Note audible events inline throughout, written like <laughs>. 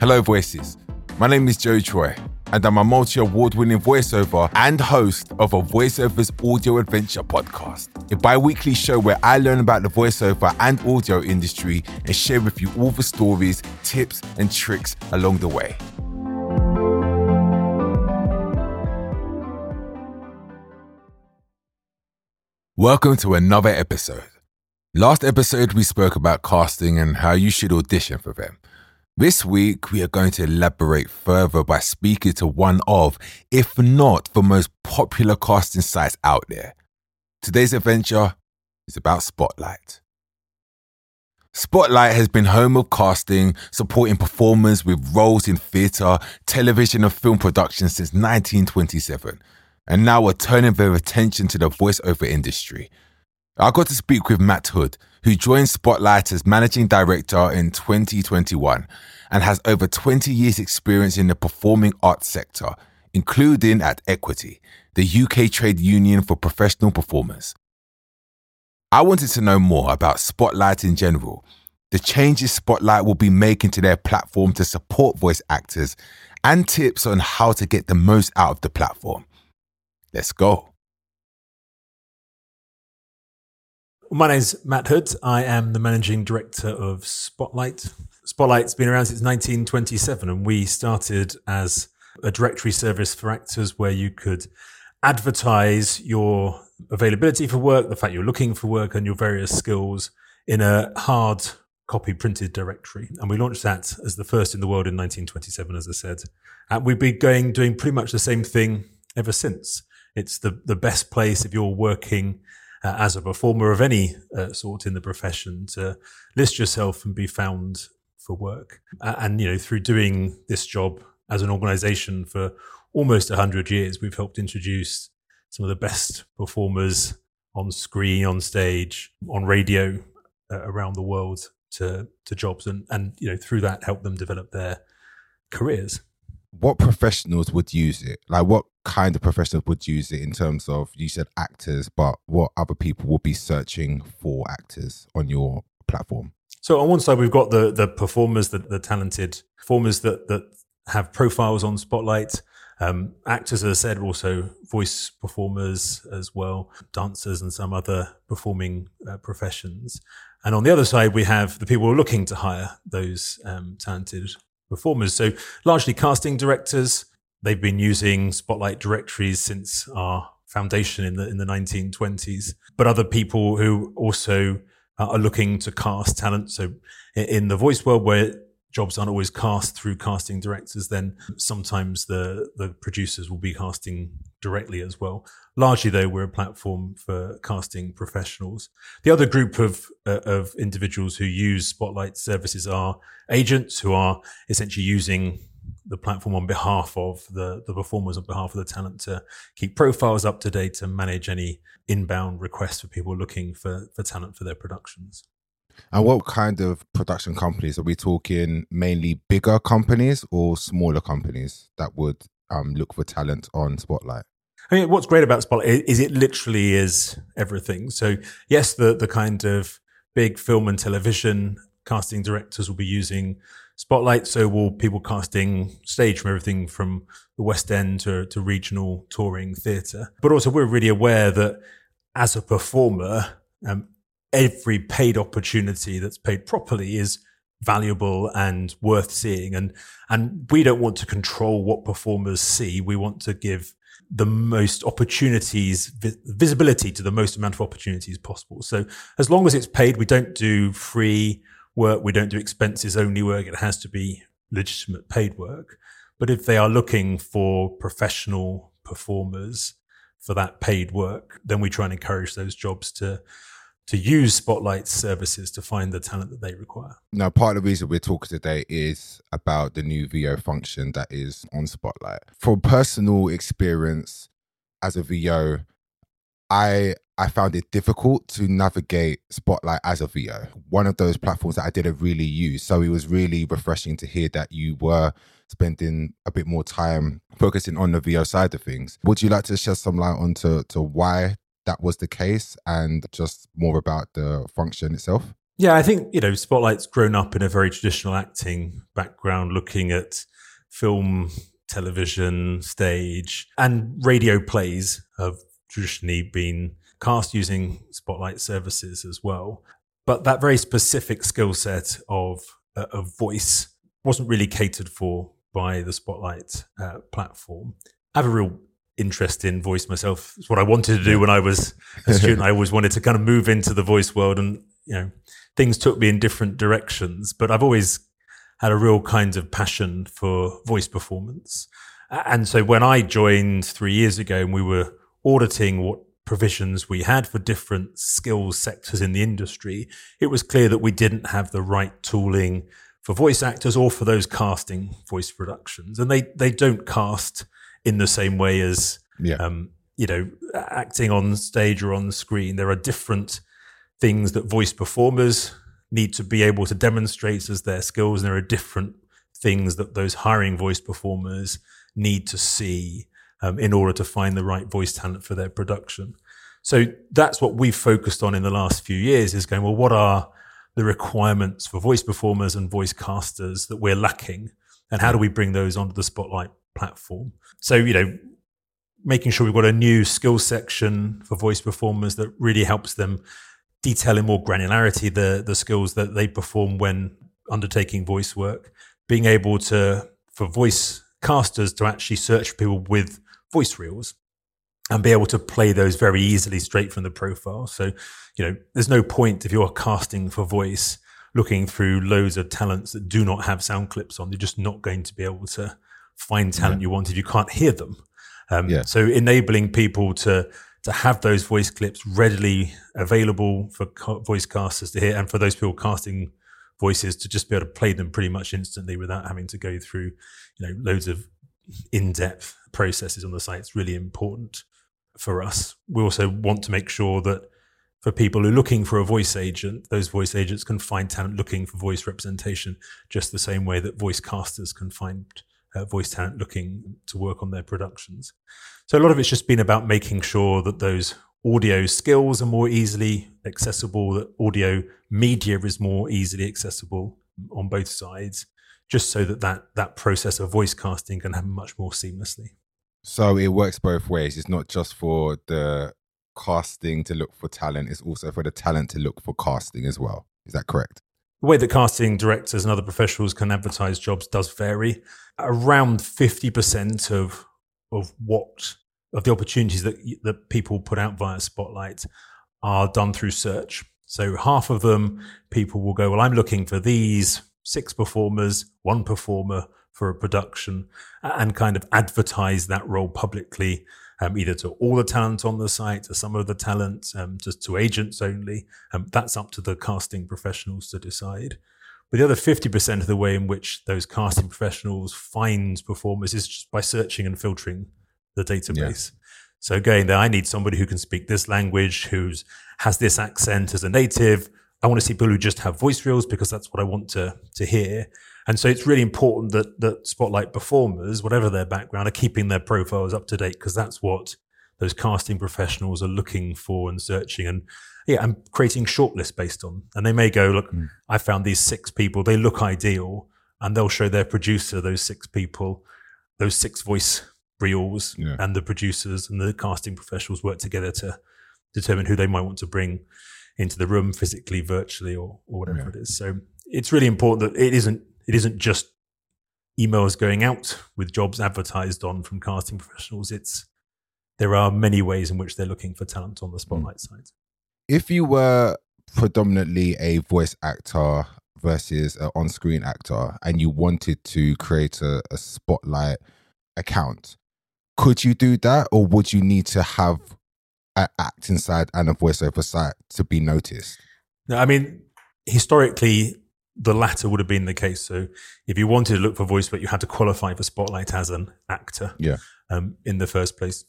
Hello, voices. My name is Jo Troy, and I'm a multi award winning voiceover and host of a voiceovers audio adventure podcast, a bi weekly show where I learn about the voiceover and audio industry and share with you all the stories, tips, and tricks along the way. Welcome to another episode. Last episode, we spoke about casting and how you should audition for them. This week, we are going to elaborate further by speaking to one of, if not the most popular casting sites out there. Today's adventure is about Spotlight. Spotlight has been home of casting, supporting performers with roles in theatre, television, and film production since 1927, and now are turning their attention to the voiceover industry. I got to speak with Matt Hood, who joined Spotlight as managing director in 2021 and has over 20 years' experience in the performing arts sector, including at Equity, the UK trade union for professional performers. I wanted to know more about Spotlight in general, the changes Spotlight will be making to their platform to support voice actors, and tips on how to get the most out of the platform. Let's go. My name's Matt Hood. I am the managing director of Spotlight. Spotlight's been around since 1927, and we started as a directory service for actors where you could advertise your availability for work, the fact you're looking for work, and your various skills in a hard copy printed directory. And we launched that as the first in the world in 1927, as I said. And we've been going, doing pretty much the same thing ever since. It's the, the best place if you're working uh, as a performer of any uh, sort in the profession to list yourself and be found for work. Uh, and, you know, through doing this job as an organization for almost 100 years, we've helped introduce some of the best performers on screen, on stage, on radio uh, around the world to, to jobs and, and, you know, through that help them develop their careers what professionals would use it? Like, what kind of professionals would use it in terms of you said actors, but what other people would be searching for actors on your platform? So on one side, we've got the the performers, the, the talented performers that that have profiles on Spotlight. Um, actors, as I said, also voice performers as well, dancers, and some other performing uh, professions. And on the other side, we have the people who are looking to hire those um, talented performers. So largely casting directors. They've been using Spotlight directories since our foundation in the in the 1920s. But other people who also uh, are looking to cast talent. So in the voice world, where jobs aren't always cast through casting directors, then sometimes the the producers will be casting directly as well. Largely, though, we're a platform for casting professionals. The other group of uh, of individuals who use Spotlight services are agents who are essentially using the platform on behalf of the, the performers, on behalf of the talent to keep profiles up to date and manage any inbound requests for people looking for, for talent for their productions. And what kind of production companies are we talking? Mainly bigger companies or smaller companies that would um, look for talent on Spotlight? I mean, what's great about Spotlight is it literally is everything. So yes, the the kind of big film and television casting directors will be using Spotlight. So will people casting stage from everything from the West End to, to regional touring theatre. But also we're really aware that as a performer, um, every paid opportunity that's paid properly is valuable and worth seeing. And, and we don't want to control what performers see. We want to give the most opportunities, visibility to the most amount of opportunities possible. So as long as it's paid, we don't do free work. We don't do expenses only work. It has to be legitimate paid work. But if they are looking for professional performers for that paid work, then we try and encourage those jobs to to use Spotlight services to find the talent that they require. Now, part of the reason we're talking today is about the new VO function that is on Spotlight. From personal experience as a VO, I I found it difficult to navigate Spotlight as a VO. One of those platforms that I didn't really use. So it was really refreshing to hear that you were spending a bit more time focusing on the VO side of things. Would you like to shed some light onto to why that was the case and just more about the function itself? Yeah, I think, you know, Spotlight's grown up in a very traditional acting background, looking at film, television, stage, and radio plays have traditionally been cast using Spotlight services as well. But that very specific skill set of, of voice wasn't really catered for by the Spotlight uh, platform. I have a real interest in voice myself. It's what I wanted to do when I was a <laughs> student. I always wanted to kind of move into the voice world and, you know, things took me in different directions, but I've always had a real kind of passion for voice performance. And so when I joined three years ago and we were auditing what provisions we had for different skills sectors in the industry, it was clear that we didn't have the right tooling for voice actors or for those casting voice productions. And they, they don't cast in the same way as, Yeah. um, you know, acting on stage or on screen. There are different things that voice performers need to be able to demonstrate as their skills. And there are different things that those hiring voice performers need to see um, in order to find the right voice talent for their production. So that's what we've focused on in the last few years is going, well, what are the requirements for voice performers and voice casters that we're lacking? And how do we bring those onto the Spotlight platform? So, you know, making sure we've got a new skill section for voice performers that really helps them detail in more granularity the, the skills that they perform when undertaking voice work, being able to, for voice casters to actually search for people with voice reels and be able to play those very easily straight from the profile. So, you know, there's no point if you're casting for voice looking through loads of talents that do not have sound clips on. You're just not going to be able to find talent you want if you can't hear them. Um, Yeah. So enabling people to to have those voice clips readily available for ca- voice casters to hear, and for those people casting voices to just be able to play them pretty much instantly without having to go through, you know, loads of in-depth processes on the site. It's really important for us. We also want to make sure that for people who are looking for a voice agent, those voice agents can find talent looking for voice representation just the same way that voice casters can find uh, voice talent looking to work on their productions. So a lot of it's just been about making sure that those audio skills are more easily accessible, that audio media is more easily accessible on both sides, just so that that, that process of voice casting can happen much more seamlessly. So it works both ways. It's not just for the casting to look for talent, it's also for the talent to look for casting as well. Is that correct? The way that casting directors and other professionals can advertise jobs does vary. Around 50% of of what of the opportunities that that people put out via Spotlight are done through search. So half of them people will go, well, I'm looking for these six performers, one performer for a production, and kind of advertise that role publicly, um, either to all the talent on the site, to some of the talent, um, just to agents only. Um, that's up to the casting professionals to decide. But the other 50% of the way in which those casting professionals find performers is just by searching and filtering the database. So again, there I need somebody who can speak this language, who's has this accent as a native. I want to see people who just have voice reels because that's what I want to to hear. And so it's really important that that spotlight performers, whatever their background, are keeping their profiles up to date because that's what those casting professionals are looking for and searching and yeah, and creating shortlists based on. And they may go, look, hmm. I found these six people, they look ideal, and they'll show their producer those six people, those six voice reels, Yeah. and the producers and the casting professionals work together to determine who they might want to bring into the room physically, virtually, or, or whatever Yeah. it is. So it's really important that it isn't it isn't just emails going out with jobs advertised on from casting professionals. It's there are many ways in which they're looking for talent on the spotlight side. If you were predominantly a voice actor versus an on screen actor and you wanted to create a, a spotlight account, could you do that or would you need to have an acting side and a voiceover side to be noticed? No, I mean, historically, the latter would have been the case. So if you wanted to look for voice, but you had to qualify for Spotlight as an actor Yeah. um, in the first place.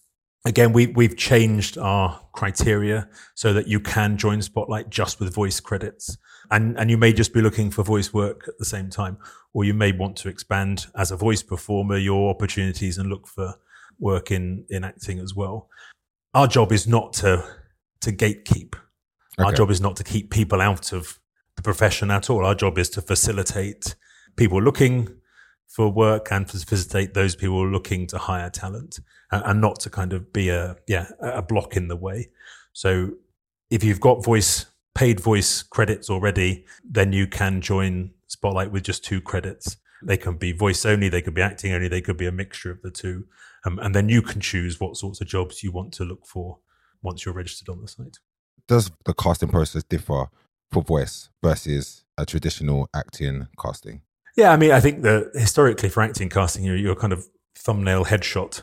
Again, we, we've changed our criteria so that you can join Spotlight just with voice credits. And, and you may just be looking for voice work at the same time, or you may want to expand as a voice performer your opportunities and look for work in, in acting as well. Our job is not to, to gatekeep. Our job is not to keep people out of the profession at all. Our job is to facilitate people looking for work and facilitate those people looking to hire talent and, and not to kind of be a yeah a block in the way. So if you've got voice paid voice credits already, then you can join Spotlight with just two credits. They can be voice only, they could be acting only, they could be a mixture of the two. Um, and then you can choose what sorts of jobs you want to look for once you're registered on the site. Does the casting process differ for voice versus a traditional acting casting? Yeah, I mean, I think that historically for acting casting, you know, your kind of thumbnail headshot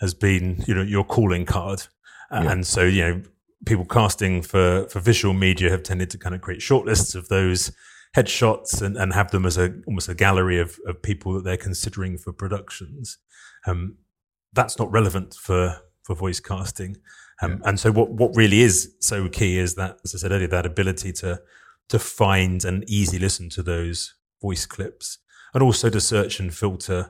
has been, you know, your calling card. Yeah. And so, you know, people casting for, for visual media have tended to kind of create shortlists of those headshots and, and have them as a almost a gallery of, of people that they're considering for productions. Um, that's not relevant for for voice casting. Um, yeah. And so, what what really is so key is that, as I said earlier, that ability to to find and easy listen to those voice clips, and also to search and filter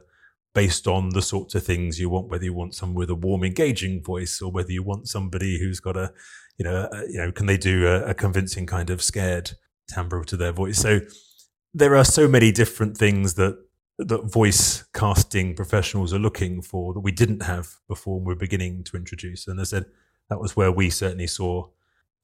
based on the sorts of things you want. Whether you want someone with a warm, engaging voice, or whether you want somebody who's got a, you know, a, you know, can they do a, a convincing kind of scared timbre to their voice? So there are so many different things that that voice casting professionals are looking for that we didn't have before and we're beginning to introduce. And I said that was where we certainly saw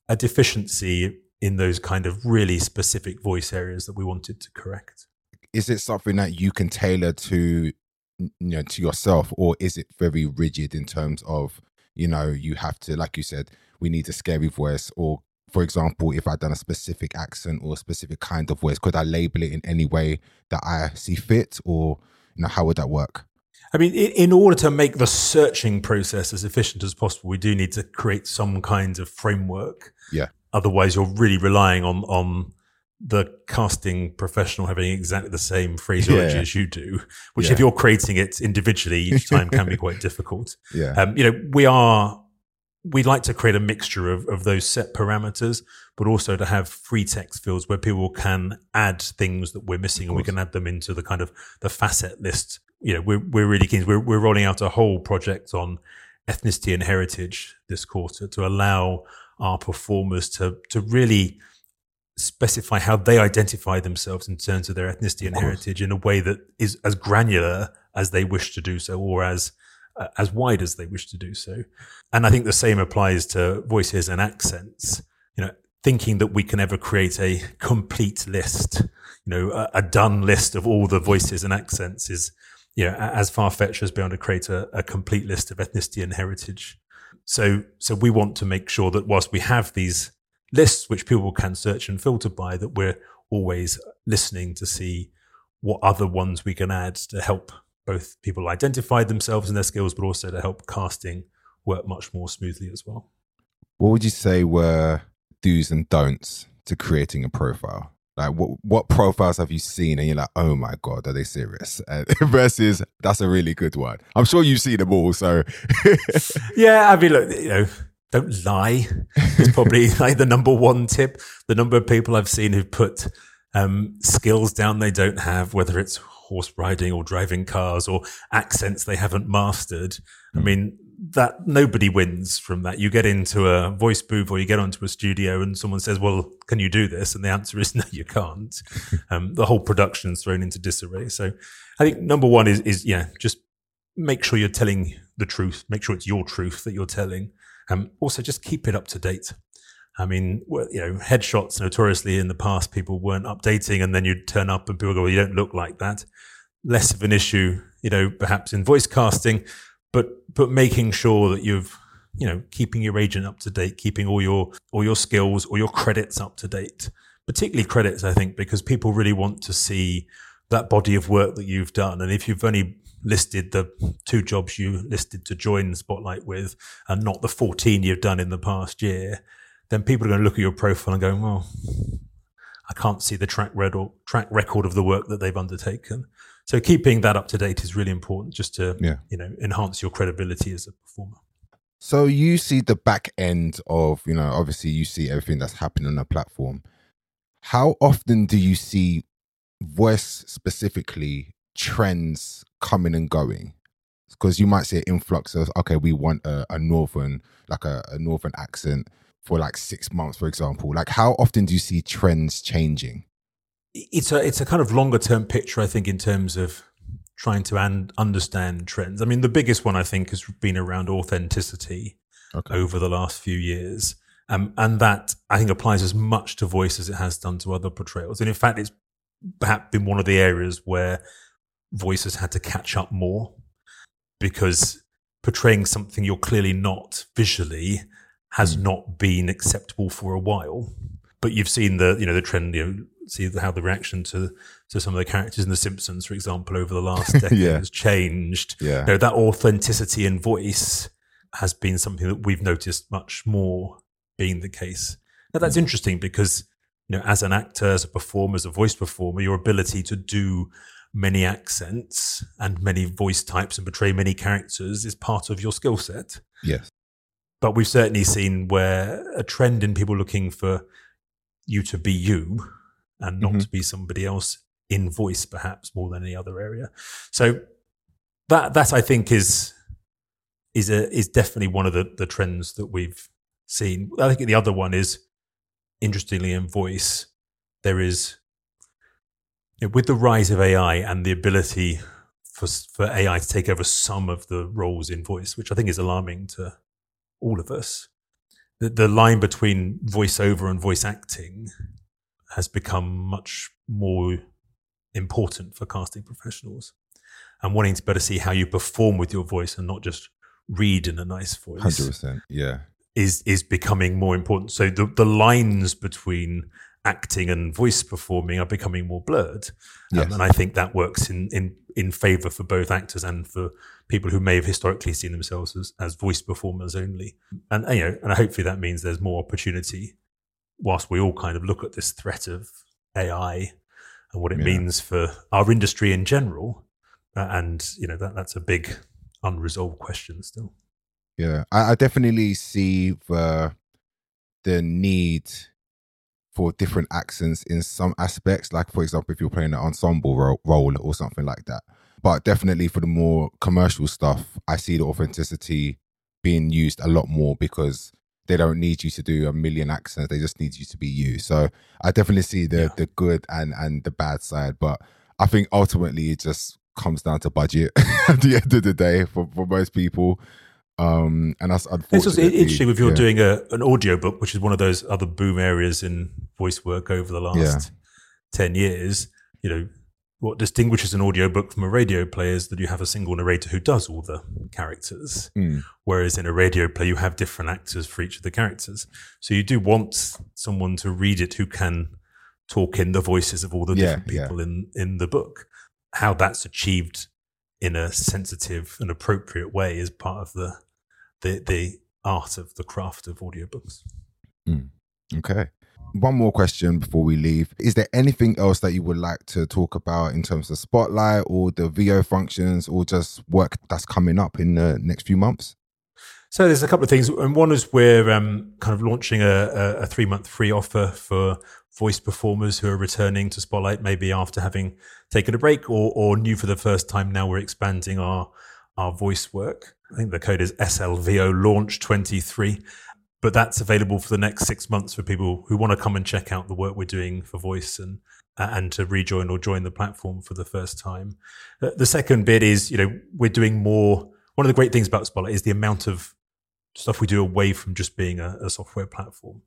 a deficiency in those kind of really specific voice areas that we wanted to correct. Is it something that you can tailor to you know to yourself or is it very rigid in terms of you know you have to like you said we need a scary voice or for example, if I'd done a specific accent or a specific kind of voice, could I label it in any way that I see fit, or you know, how would that work? I mean, in order to make the searching process as efficient as possible, we do need to create some kind of framework. Yeah. Otherwise, you're really relying on on the casting professional having exactly the same phraseology yeah. as you do, which yeah. if you're creating it individually each time can be <laughs> quite difficult. Yeah. Um, you know, we are we'd like to create a mixture of, of those set parameters, but also to have free text fields where people can add things that we're missing and we can add them into the kind of the facet list. You know, we're, we're really keen. We're, we're rolling out a whole project on ethnicity and heritage this quarter to allow our performers to, to really specify how they identify themselves in terms of their ethnicity and heritage in a way that is as granular as they wish to do so or as uh, as wide as they wish to do so. And I think the same applies to voices and accents. You know, thinking that we can ever create a complete list, you know, a, a done list of all the voices and accents is, you know, as far fetched as being able to create a, a complete list of ethnicity and heritage. So, so we want to make sure that whilst we have these lists which people can search and filter by, that we're always listening to see what other ones we can add to help both people identify themselves and their skills, but also to help casting work much more smoothly as well. What would you say were do's and don'ts to creating a profile? Like what what profiles have you seen and you're like, oh my god, are they serious? <laughs> Uh, versus that's a really good one. I'm sure you've seen them all. So <laughs> yeah, I mean, look, you know, don't lie. It's probably <laughs> like the number one tip. The number of people I've seen who've put um, skills down they don't have, whether it's horse riding or driving cars or accents they haven't mastered. I hmm. mean, that nobody wins from that. You get into a voice booth or you get onto a studio and someone says, well, can you do this? And the answer is <laughs> no, you can't. <laughs> um, the whole production's thrown into disarray. So I think number one is, is, yeah, just make sure you're telling the truth. Make sure it's your truth that you're telling. Um, also just keep it up to date. I mean, you know, headshots notoriously in the past, people weren't updating and then you'd turn up and people go, well, you don't look like that. Less of an issue, you know, perhaps in voice casting, but, but making sure that you've, you know, keeping your agent up to date, keeping all your, all your skills or your credits up to date, particularly credits, I think, because people really want to see that body of work that you've done. And if you've only listed the two jobs you listed to join Spotlight with and not the 14 you've done in the past year, then people are going to look at your profile and go, well, I can't see the track record, track record of the work that they've undertaken. So keeping that up to date is really important just to, yeah. you know, enhance your credibility as a performer. So you see the back end of, you know, obviously you see everything that's happening on the platform. How often do you see voice specifically trends coming and going? Because you might see an influx of, okay, we want a, a northern, like a, a northern accent for like six months, for example? Like, how often do you see trends changing? It's a it's a kind of longer term picture, I think, in terms of trying to un- understand trends. I mean, the biggest one I think has been around authenticity okay. over the last few years. Um, and that I think applies as much to voice as it has done to other portrayals. And in fact, it's perhaps been one of the areas where voice has had to catch up more because portraying something you're clearly not visually has not been acceptable for a while. But you've seen the you know the trend you know see how the reaction to to some of the characters in The Simpsons, for example, over the last <laughs> decade yeah. has changed. Yeah, you know, that authenticity in voice has been something that we've noticed much more being the case. Now that's mm. interesting because you know, as an actor, as a performer, as a voice performer, your ability to do many accents and many voice types and portray many characters is part of your skill set. Yes. But we've certainly seen where a trend in people looking for you to be you and not mm-hmm. to be somebody else in voice, perhaps more than any other area. So that that I think is is a is definitely one of the, the trends that we've seen. I think the other one is interestingly in voice, there is with the rise of AI and the ability for for AI to take over some of the roles in voice, which I think is alarming to all of us. The, the line between voiceover and voice acting has become much more important for casting professionals and wanting to better see how you perform with your voice and not just read in a nice voice. Hundred percent, yeah. Is is becoming more important. So the the lines between acting and voice performing are becoming more blurred. Um, yes. Um, and I think that works in, in, in favor for both actors and for people who may have historically seen themselves as, as voice performers only. And, you know, and hopefully that means there's more opportunity whilst we all kind of look at this threat of AI and what it yeah. means for our industry in general. Uh, and, you know, that, that's a big unresolved question still. Yeah, I, I definitely see the the need for different accents in some aspects. Like, for example, if you're playing an ensemble ro- role or something like that. But definitely for the more commercial stuff, I see the authenticity being used a lot more because they don't need you to do a million accents. They just need you to be you. So I definitely see the yeah. the good and and the bad side. But I think ultimately it just comes down to budget <laughs> at the end of the day for, for most people. Um, and that's it's interesting if you're yeah. doing a, an audio book, which is one of those other boom areas in voice work over the last yeah. 10 years. You know, what distinguishes an audio book from a radio play is that you have a single narrator who does all the characters. Mm. Whereas in a radio play, you have different actors for each of the characters. So you do want someone to read it who can talk in the voices of all the yeah, different people yeah. in, in the book. How that's achieved in a sensitive and appropriate way is part of the the the art of the craft of audiobooks. Mm. Okay. One more question before we leave. Is there anything else that you would like to talk about in terms of Spotlight or the VO functions or just work that's coming up in the next few months? So there's a couple of things, and one is we're um, kind of launching a, a, three month free offer for voice performers who are returning to Spotlight, maybe after having taken a break or, or new for the first time. Now we're expanding our our voice work. I think the code is SLVO launch 23, but that's available for the next six months for people who want to come and check out the work we're doing for voice and and to rejoin or join the platform for the first time. Uh, the second bit is, you know, we're doing more. One of the great things about Spotlight is the amount of stuff we do away from just being a, a software platform.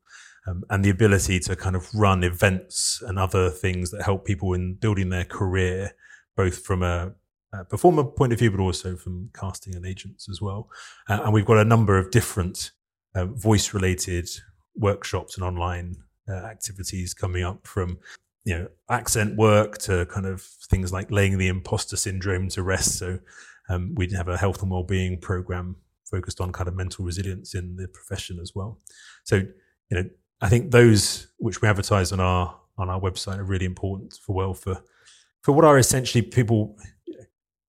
Um, and the ability to kind of run events and other things that help people in building their career, both from a uh, performer point of view, but also from casting and agents as well. Uh, and we've got a number of different uh, voice related workshops and online uh, activities coming up from you know accent work to kind of things like laying the imposter syndrome to rest. So um, we have a health and well-being program focused on kind of mental resilience in the profession as well. So you know I think those which we advertise on our on our website are really important for well for for what are essentially people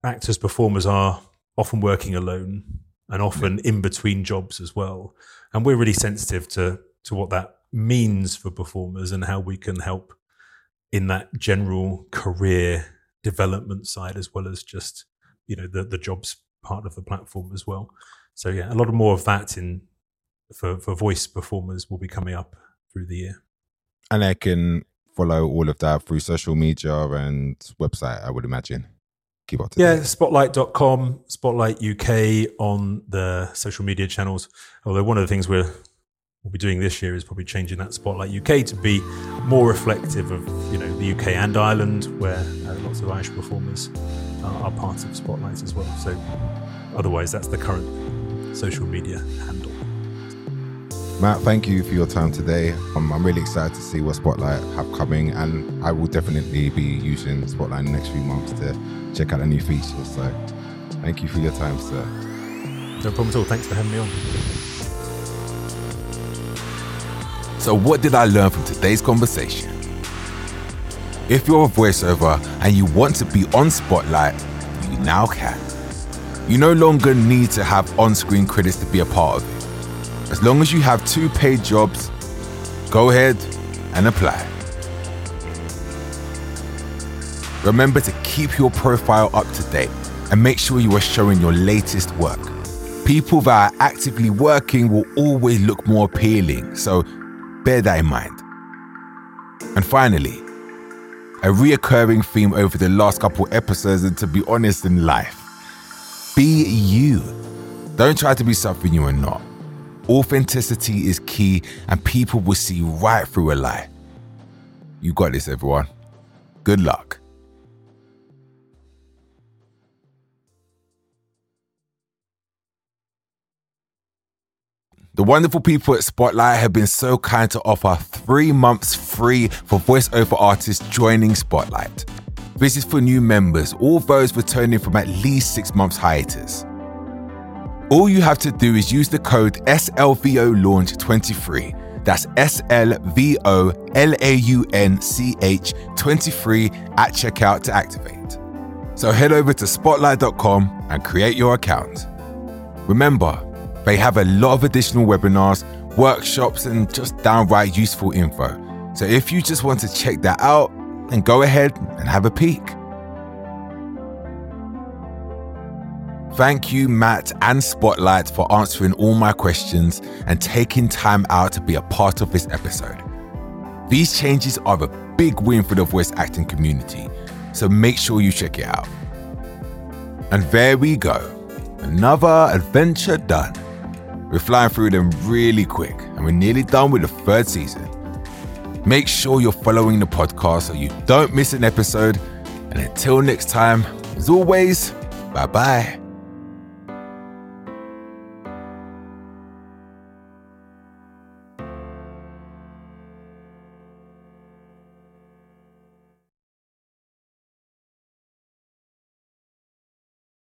actors, performers are often working alone and often in between jobs as well. And we're really sensitive to to what that means for performers and how we can help in that general career development side as well as just you know the the jobs part of the platform as well. So yeah, a lot of more of that in for, for voice performers will be coming up through the year. And they can follow all of that through social media and website, I would imagine. Yeah, spotlight.com, Spotlight UK on the social media channels. Although one of the things we're we'll be doing this year is probably changing that Spotlight UK to be more reflective of you know the UK and Ireland, where uh, lots of Irish performers are, are part of Spotlight as well. So otherwise, that's the current social media handle. Matt, thank you for your time today. Um, I'm really excited to see what Spotlight have coming, and I will definitely be using Spotlight in the next few months to check out the new features. So, thank you for your time, sir. No problem at all. Thanks for having me on. So, what did I learn from today's conversation? If you're a voiceover and you want to be on Spotlight, you now can. You no longer need to have on screen credits to be a part of it. As long as you have two paid jobs, go ahead and apply. Remember to keep your profile up to date and make sure you are showing your latest work. People that are actively working will always look more appealing, so bear that in mind. And finally, a reoccurring theme over the last couple episodes, and to be honest in life, be you. Don't try to be something you are not. Authenticity is key, and people will see right through a lie. You got this, everyone. Good luck. The wonderful people at Spotlight have been so kind to offer three months free for voiceover artists joining Spotlight. This is for new members, all those returning from at least six months hiatus. All you have to do is use the code SLVO Launch 23. That's S L V O L A U N C H 23 at checkout to activate. So head over to spotlight.com and create your account. Remember, they have a lot of additional webinars, workshops, and just downright useful info. So if you just want to check that out, then go ahead and have a peek. Thank you, Matt and Spotlight, for answering all my questions and taking time out to be a part of this episode. These changes are a big win for the voice acting community, so make sure you check it out. And there we go, another adventure done. We're flying through them really quick, and we're nearly done with the third season. Make sure you're following the podcast so you don't miss an episode. And until next time, as always, bye bye.